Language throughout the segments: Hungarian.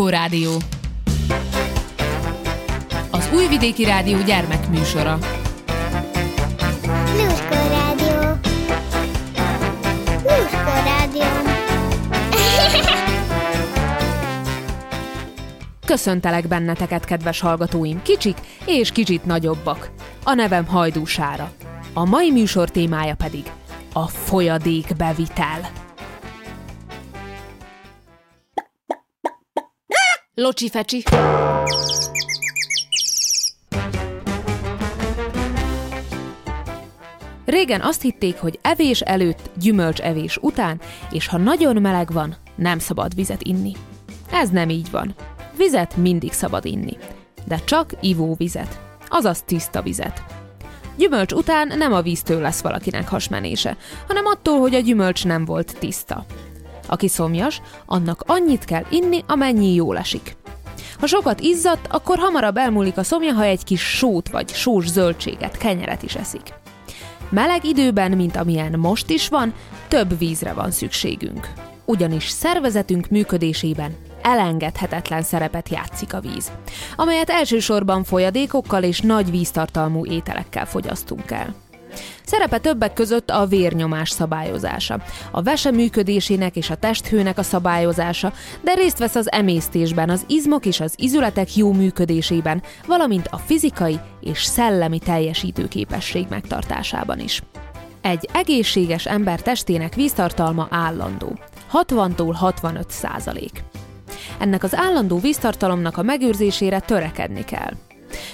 Lluskó Rádió. Az Újvidéki Rádió gyermekműsora. Lluskó Rádió. Lluskó Rádió. Köszöntelek benneteket, kedves hallgatóim, kicsik és kicsit nagyobbak. A nevem Hajdú Sára. A mai műsor témája pedig a folyadékbevitel. Locsi fecsi. Régen azt hitték, hogy evés előtt, gyümölcs evés után, és ha nagyon meleg van, nem szabad vizet inni. Ez nem így van. Vizet mindig szabad inni, de csak ivóvizet, azaz tiszta vizet. Gyümölcs után nem a víztől lesz valakinek hasmenése, hanem attól, hogy a gyümölcs nem volt tiszta. Aki szomjas, annak annyit kell inni, amennyi jól esik. Ha sokat izzadt, akkor hamarabb elmúlik a szomja, ha egy kis sót vagy sós zöldséget, kenyeret is eszik. Meleg időben, mint amilyen most is van, több vízre van szükségünk. Ugyanis szervezetünk működésében elengedhetetlen szerepet játszik a víz, amelyet elsősorban folyadékokkal és nagy víztartalmú ételekkel fogyasztunk el. Szerepe többek között a vérnyomás szabályozása, a vese működésének és a testhőnek a szabályozása, de részt vesz az emésztésben, az izmok és az izületek jó működésében, valamint a fizikai és szellemi teljesítőképesség megtartásában is. Egy egészséges ember testének víztartalma állandó, 60-tól 65 százalék. Ennek az állandó víztartalomnak a megőrzésére törekedni kell.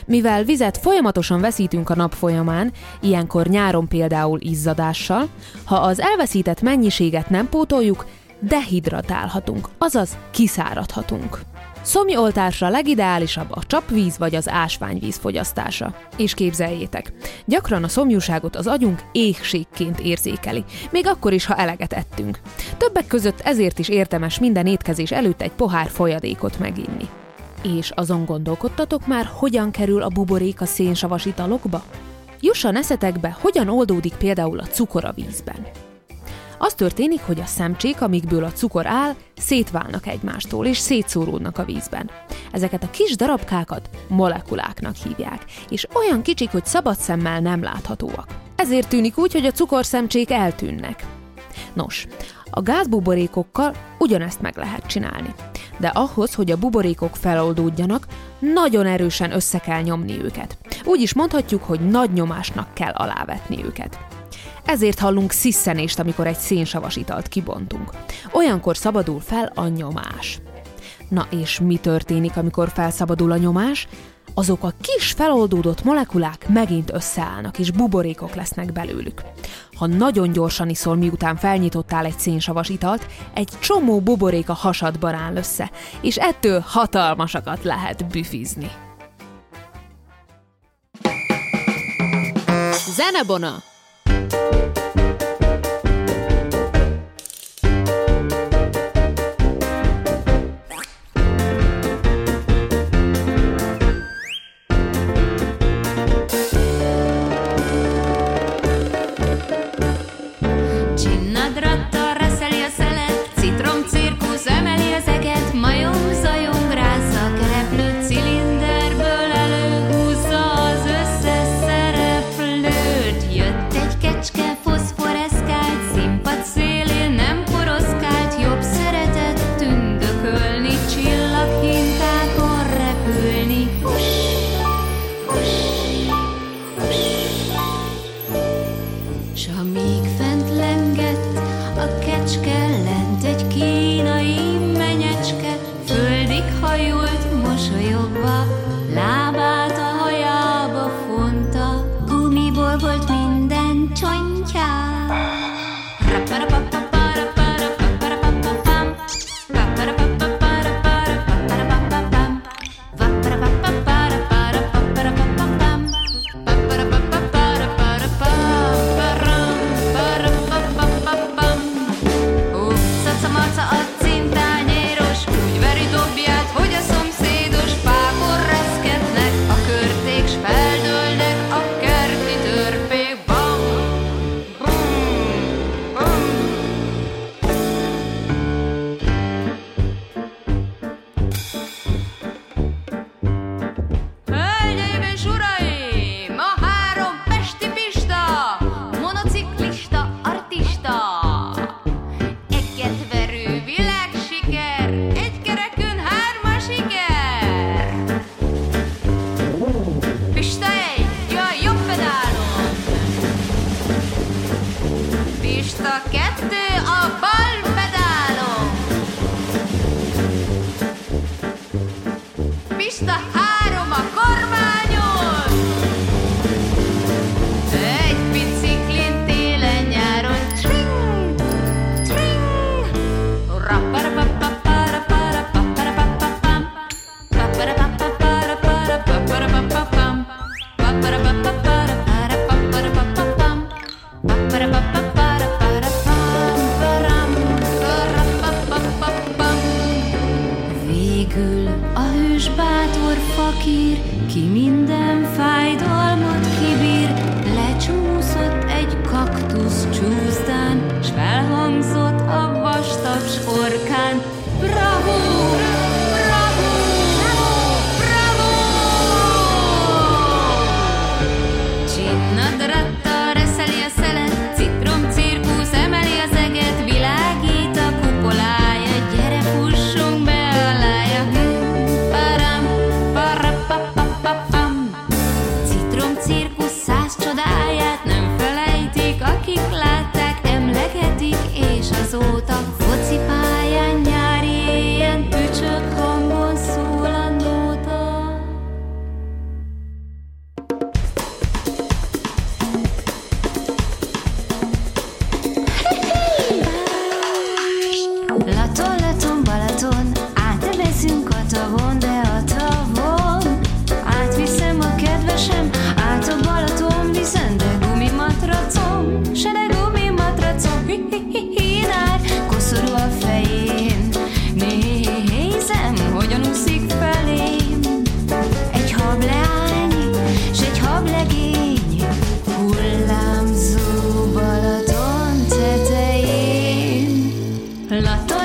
Mivel vizet folyamatosan veszítünk a nap folyamán, ilyenkor nyáron például izzadással, ha az elveszített mennyiséget nem pótoljuk, dehidratálhatunk, azaz kiszáradhatunk. Szomjoltásra legideálisabb a csapvíz vagy az ásványvíz fogyasztása. És képzeljétek, gyakran a szomjúságot az agyunk éhségként érzékeli, még akkor is, ha eleget ettünk. Többek között ezért is érdemes minden étkezés előtt egy pohár folyadékot meginni. És azon gondolkodtatok már, hogyan kerül a buborék a szénsavas italokba? Jusson eszetekbe, hogyan oldódik például a cukor a vízben. Az történik, hogy a szemcsék, amikből a cukor áll, szétválnak egymástól, és szétszóródnak a vízben. Ezeket a kis darabkákat molekuláknak hívják, és olyan kicsik, hogy szabad szemmel nem láthatóak. Ezért tűnik úgy, hogy a cukorszemcsék eltűnnek. Nos, a gázbuborékokkal ugyanezt meg lehet csinálni. De ahhoz, hogy a buborékok feloldódjanak, nagyon erősen össze kell nyomni őket. Úgy is mondhatjuk, hogy nagy nyomásnak kell alávetni őket. Ezért hallunk sziszenést, amikor egy szénsavas italt kibontunk. Olyankor szabadul fel a nyomás. Na és mi történik, amikor felszabadul a nyomás? Azok a kis feloldódott molekulák megint összeállnak, és buborékok lesznek belőlük. Ha nagyon gyorsan iszol, miután felnyitottál egy szénsavas italt, egy csomó buborék a hasadban áll össze, és ettől hatalmasakat lehet büfizni. Zenebona! La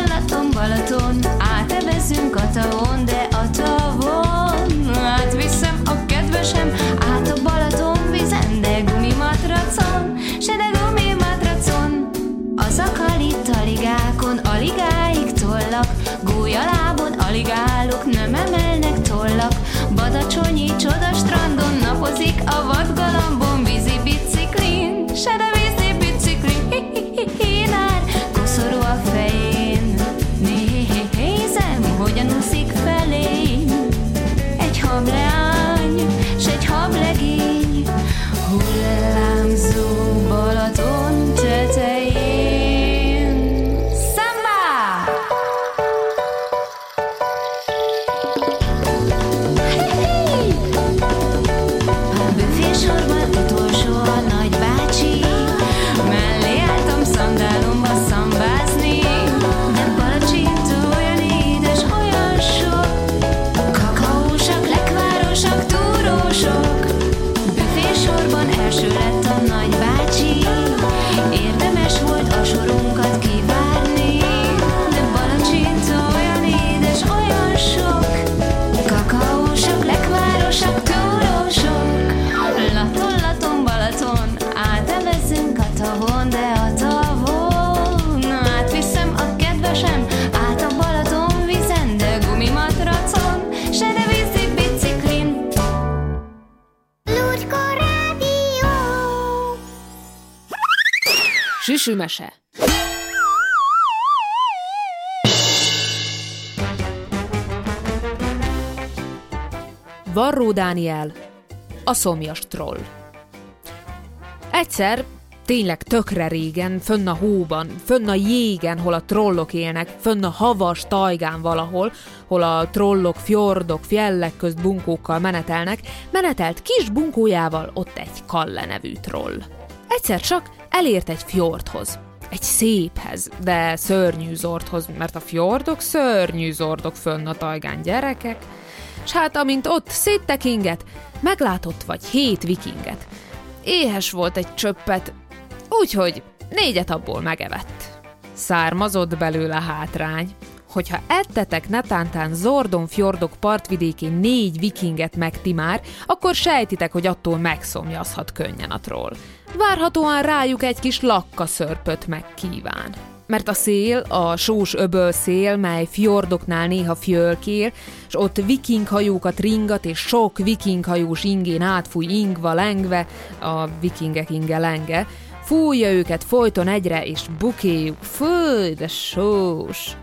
Süsümese. Varró Dániel, a szomjas troll. Egyszer, tényleg tökre régen, fönn a hóban, fönn a jégen, hol a trollok élnek, fönn a havas tajgán valahol, hol a trollok fjordok, fjellek közt bunkókkal menetelnek, menetelt kis bunkójával ott egy Kalle nevű troll. Egyszer csak elért egy fjordhoz. Egy széphez, de szörnyű zordhoz, mert a fjordok szörnyű zordok fönn a tajgán gyerekek, s hát amint ott széttekinget, meglátott vagy hét vikinget. Éhes volt egy csöppet, úgyhogy négyet abból megevett. Származott belőle hátrány, hogyha ettetek netántán Zordon fjordok partvidékén négy vikinget meg ti már, akkor sejtitek, hogy attól megszomjazhat könnyen a troll. Várhatóan rájuk egy kis lakkaszörpöt megkíván. Mert a szél, a sós öböl szél, mely fjordoknál néha fjölkér, s ott vikinghajókat ringat, és sok vikinghajós ingén átfúj ingva lengve, a vikingek inge lenge, fújja őket folyton egyre, és bukéjuk, főj, de sós.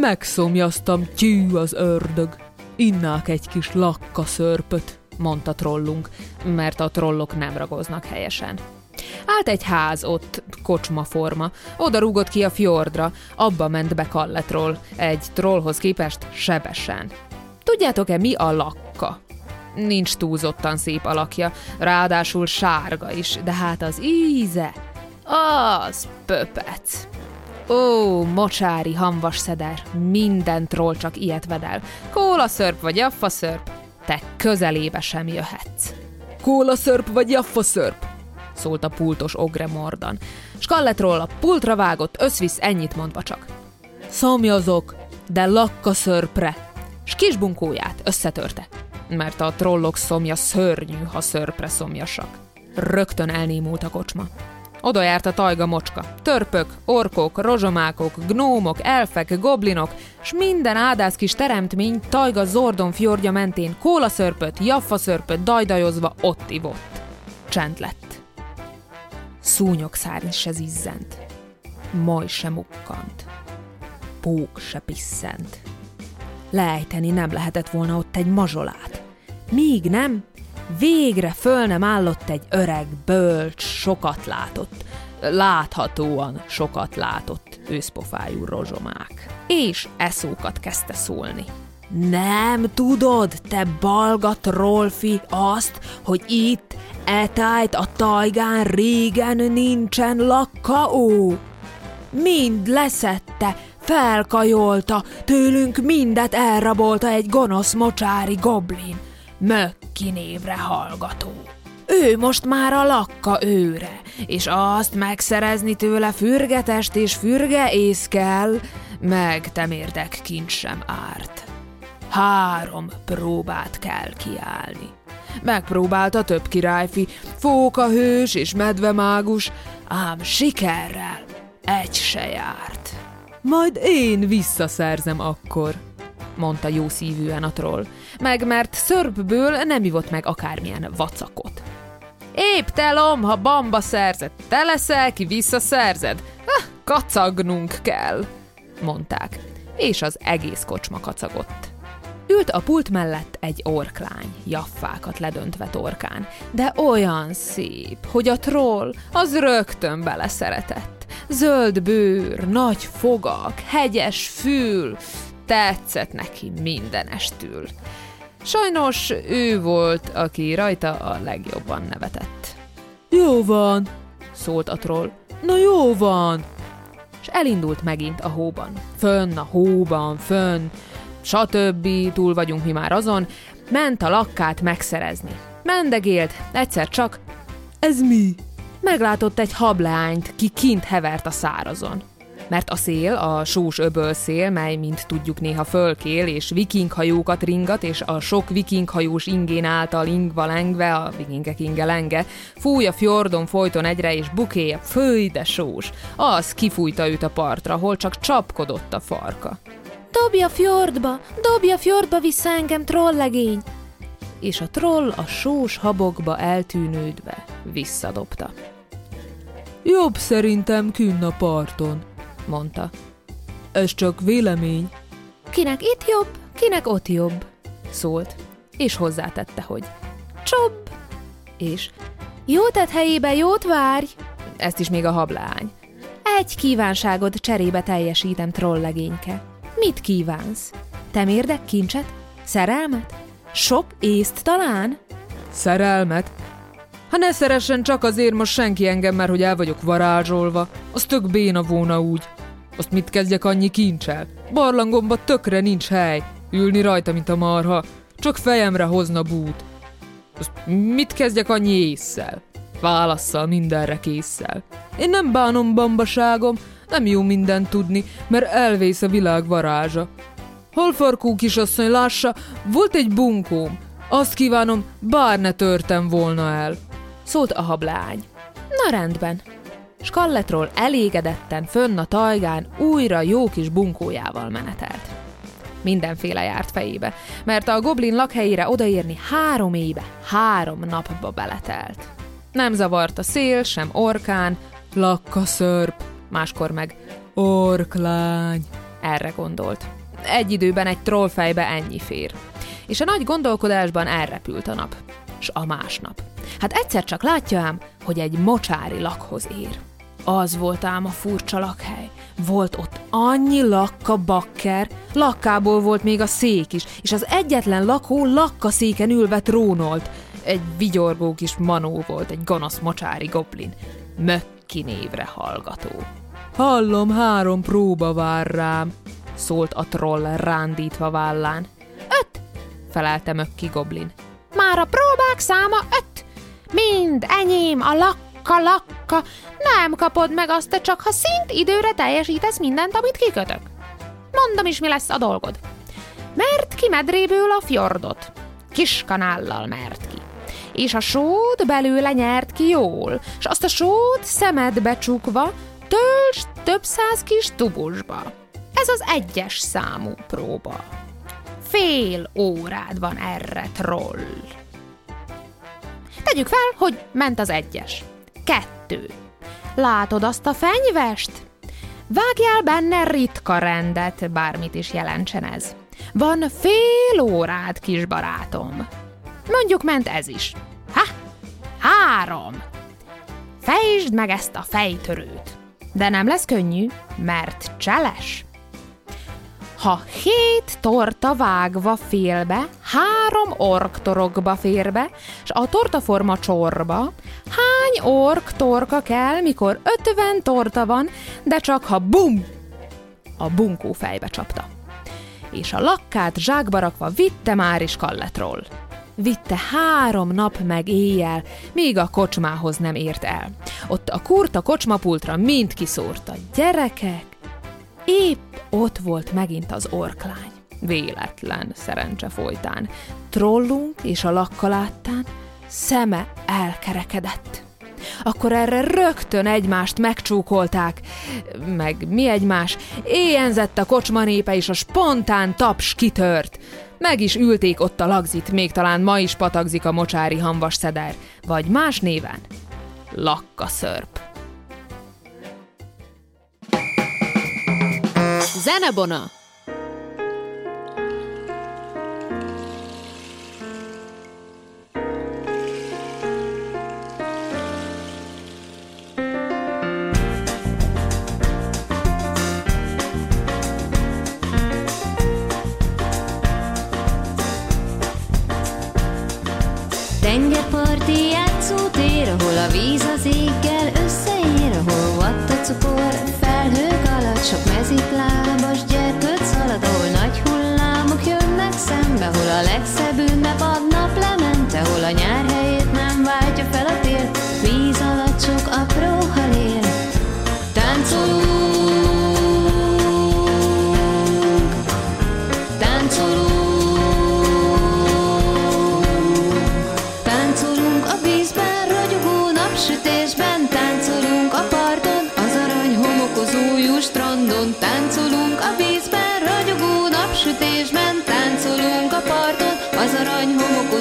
Megszomjaztam, tyű az ördög. Innák egy kis lakka szörpöt, mondta trollunk, mert a trollok nem ragoznak helyesen. Állt egy ház ott, kocsma forma. Oda rúgott ki a fjordra, abba ment be Kalletroll, egy trollhoz képest sebesen. Tudjátok-e, mi a lakka? Nincs túlzottan szép alakja, ráadásul sárga is, de hát az íze, az pöpec. Ó, mocsári, hamvas szeder, minden troll csak ilyet vedel. Kóla szörp vagy jaffa szörp, te közelébe sem jöhetsz. Kóla szörp vagy jaffa szörp, szólt a pultos ogre mordan. Skalletról a pultra vágott, összvisz ennyit mondva csak. Szomjazok, de lakka szörpre. S kis bunkóját összetörte, mert a trollok szomja szörnyű, ha szörpre szomjasak. Rögtön elnémult a kocsma. Oda járt a tajga mocska. Törpök, orkok, rozsomákok, gnómok, elfek, goblinok, s minden ádász kis teremtmény tajga Zordon fjordja mentén kólaszörpöt, jaffaszörpöt dajdajozva ott ivott. Csend lett. Szúnyog szárny se zizzent. Maj se mukkant. Pók se pisszent. Lejteni nem lehetett volna ott egy mazsolát. Míg nem, végre föl nem állott egy öreg, bölcs, sokat látott, láthatóan sokat látott őszpofájú rozsomák. És eszókat kezdte szólni. Nem tudod, te balgat Rolfi, azt, hogy itt, etájt a tajgán régen nincsen lakkaó? Mind leszette, felkajolta, tőlünk mindet elrabolta egy gonosz mocsári goblin. Mökki névre hallgató. Ő most már a lakka őre, és azt megszerezni tőle fürgetest és fürge ész kell, meg temérdek kincs sem árt. Három próbát kell kiállni. Megpróbálta több királyfi, fókahős és medvemágus, ám sikerrel egy se járt. Majd én visszaszerzem akkor, mondta jó szívűen a troll, meg mert szörpből nem ivott meg akármilyen vacakot. Épp telom, ha bamba szerzed, te leszel, ki visszaszerzed. Ah, kacagnunk kell, mondták, és az egész kocsma kacagott. Ült a pult mellett egy orklány, jaffákat ledöntve torkán, de olyan szép, hogy a troll az rögtön beleszeretett. Zöld bőr, nagy fogak, hegyes fül, tetszett neki mindenestül. Sajnos ő volt, aki rajta a legjobban nevetett. Jó van, szólt a troll. Na jó van! És elindult megint a hóban. Fönn, a hóban, fönn, stb. túl vagyunk mi már azon, ment a lakkát megszerezni. Mendegélt, egyszer csak, ez mi? Meglátott egy hableányt, ki kint hevert a szárazon. Mert a szél, a sós öböl szél, mely, mint tudjuk, néha fölkél, és vikinghajókat ringat, és a sok vikinghajós ingén által ingva lengve, a vikingek inge lenge, fúj a fjordon folyton egyre, és bukéja, főj, de sós. Az kifújta őt a partra, hol csak csapkodott a farka. Dobja fjordba, dobja fjordba vissza engem, trollegény! És a troll a sós habokba eltűnődve visszadobta. Jobb szerintem künn a parton, mondta. Ez csak vélemény. Kinek itt jobb, kinek ott jobb, szólt, és hozzátette, hogy csobb, és jó tett helyébe jót várj, ezt is még a hablány. Egy kívánságod cserébe teljesítem, trollegényke. Mit kívánsz? Temérdek kincset? Szerelmet? Sok észt talán? Szerelmet? Ha ne szeressen csak azért most senki engem, mert hogy el vagyok varázsolva, az tök béna volna úgy. Azt mit kezdjek annyi kincsel? Barlangomba tökre nincs hely. Ülni rajta, mint a marha. Csak fejemre hozna bút. Azt mit kezdjek annyi észszel? Válasszal mindenre késszel. Én nem bánom bambaságom, nem jó mindent tudni, mert elvész a világ varázsa. Halfarkú kisasszony lássa, volt egy bunkóm. Azt kívánom, bár ne törtem volna el. Szólt a hablány. Na rendben. Skalletról elégedetten fönn a tajgán újra jó kis bunkójával menetelt. Mindenféle járt fejébe, mert a goblin lakhelyére odaérni három éve, három napba beletelt. Nem zavart a szél, sem orkán, lakka szörp, máskor meg orklány. Erre gondolt. Egy időben egy trollfejbe ennyi fér. És a nagy gondolkodásban elrepült a nap. S a másnap. Hát egyszer csak látja ám, hogy egy mocsári lakhoz ér. Az volt ám a furcsa lakhely. Volt ott annyi lakka bakker, lakkából volt még a szék is, és az egyetlen lakó lakkaszéken ülve trónolt. Egy vigyorgó kis manó volt, egy gonosz mocsári goblin. Mökki névre hallgató. Hallom, három próba vár rám, szólt a troll rándítva vállán. Öt, felelte Mökki Goblin. már a próbák száma öt. Mind enyém, a lakka. Nem kapod meg azt, te csak ha szint időre teljesítesz mindent, amit kikötök. Mondom is, mi lesz a dolgod. Mert ki medréből a fjordot. Kis kanállal mert ki. És a sót belőle nyert ki jól, és azt a sót szemedbe csukva töltsd több száz kis tubusba. Ez az egyes számú próba. Fél órád van erre, troll. Tegyük fel, hogy ment az egyes. Kettő. Látod azt a fenyvest? Vágjál benne ritka rendet, bármit is jelentsen ez. Van fél órád, kis barátom. Mondjuk ment ez is. Ha? Három. Fejtsd meg ezt a fejtörőt. De nem lesz könnyű, mert cseles. Ha hét torta vágva félbe, három ork torokba fér be, s a tortaforma csorba, hány ork torka kell, mikor ötven torta van, de csak ha bum! A bunkó fejbe csapta. És a lakkát zsákba rakva vitte már is kalletról. Vitte három nap meg éjjel, míg a kocsmához nem ért el. Ott a kurta kocsmapultra mind kiszórta. Gyerekek, épp ott volt megint az orklány. Véletlen szerencse folytán. Trollunk és a lakka láttán szeme elkerekedett. Akkor erre rögtön egymást megcsúkolták, meg mi egymás, éjenzett a kocsma népe, és a spontán taps kitört. Meg is ülték ott a lagzit, még talán ma is patagzik a mocsári hamvas szeder, vagy más néven, lakkaszörp. Zenebona!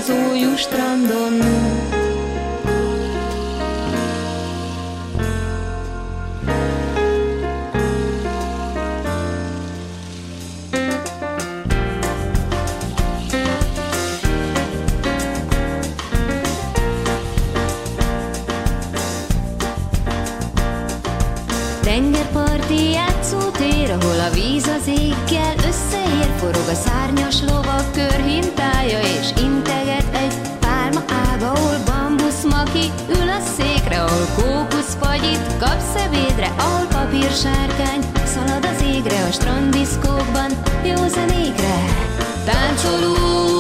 Homokozó jó fagyit kap szebédre, ahol papír sárkány szalad az égre, a stranddiszkókban jó zenékre. Táncolunk,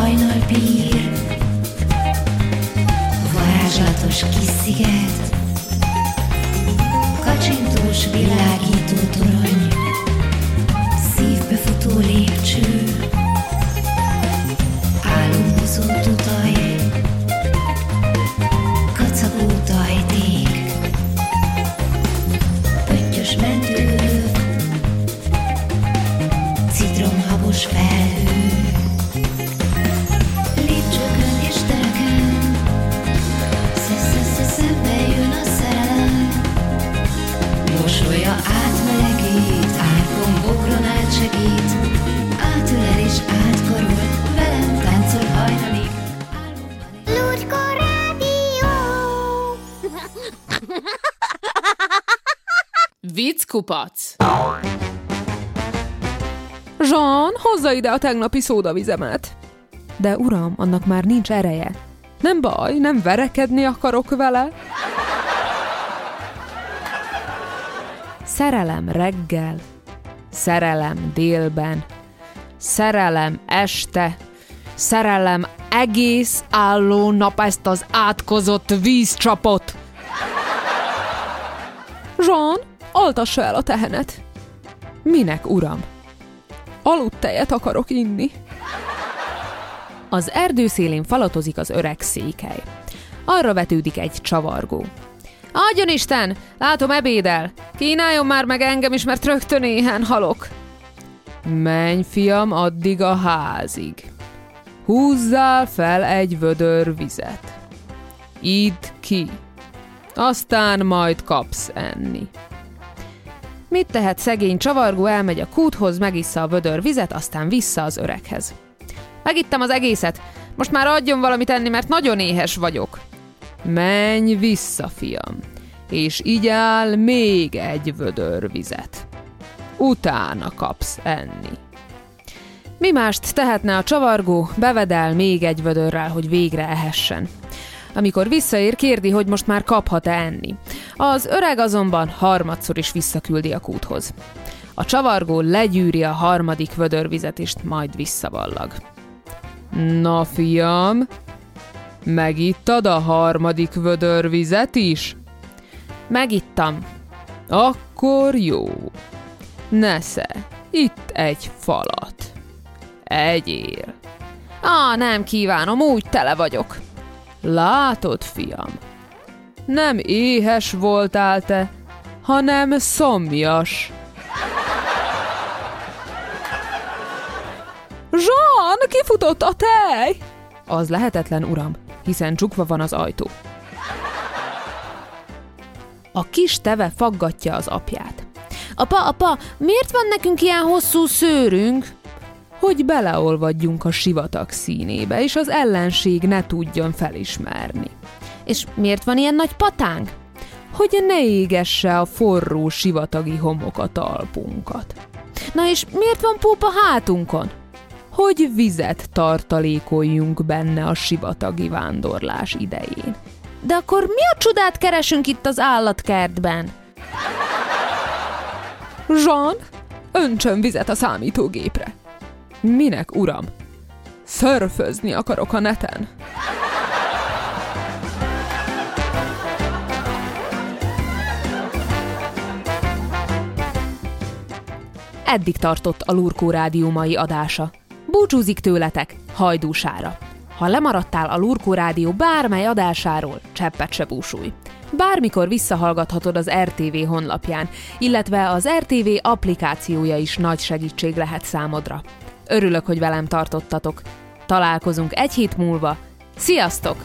hajnal bír, varázslatos kis sziget, kacsintós világító torony, szívbefutó lépcső, Vickupac! Zsán, hozza ide a tegnapi szódavizemet! De uram, annak már nincs ereje. Nem baj, nem verekedni akarok vele. Szerelem reggel, szerelem délben, szerelem este, szerelem egész álló nap ezt az átkozott vízcsapot altassa el a tehenet. Minek, uram? Aludtejet akarok inni. Az erdő szélén falatozik az öreg székely. Arra vetődik egy csavargó. Adjon Isten! Látom ebédel! Kínáljon már meg engem is, mert rögtön éhen halok. Menj, fiam, addig a házig. Húzzál fel egy vödör vizet. Idd ki. Aztán majd kapsz enni. Mit tehet szegény csavargó, elmegy a kúthoz, megissza a vödör vizet, aztán vissza az öreghez. Megittem az egészet, most már adjon valamit enni, mert nagyon éhes vagyok. Menj vissza, fiam, és így áll még egy vödör vizet. Utána kapsz enni. Mi mást tehetne a csavargó, bevedel még egy vödörrel, hogy végre ehessen. Amikor visszaér, kérdi, hogy most már kaphat-e enni. Az öreg azonban harmadszor is visszaküldi a kúthoz. A csavargó legyűri a harmadik vödörvizet, és majd visszavallag. Na, fiam, megittad a harmadik vödörvizet is? Megittam. Akkor jó. Nesze, itt egy falat. Egyél. Á, nem kívánom, úgy tele vagyok. Látod, fiam, nem éhes voltál te, hanem szomjas. Jean, kifutott a tej! Az lehetetlen, uram, hiszen csukva van az ajtó. A kis teve faggatja az apját. Apa, apa, miért van nekünk ilyen hosszú szőrünk? Hogy beleolvadjunk a sivatag színébe, és az ellenség ne tudjon felismerni. És miért van ilyen nagy patánk? Hogy ne égesse a forró sivatagi homok a talpunkat. Na és miért van pópa hátunkon? Hogy vizet tartalékoljunk benne a sivatagi vándorlás idején. De akkor mi a csodát keresünk itt az állatkertben? Jean, öntsön vizet a számítógépre. Minek, uram? Szörfözni akarok a neten. Eddig tartott a Lurkó Rádió mai adása. Búcsúzik tőletek hajdúsára. Ha lemaradtál a Lurkó Rádió bármely adásáról, cseppet se búsulj. Bármikor visszahallgathatod az RTV honlapján, illetve az RTV applikációja is nagy segítség lehet számodra. Örülök, hogy velem tartottatok. Találkozunk egy hét múlva. Sziasztok!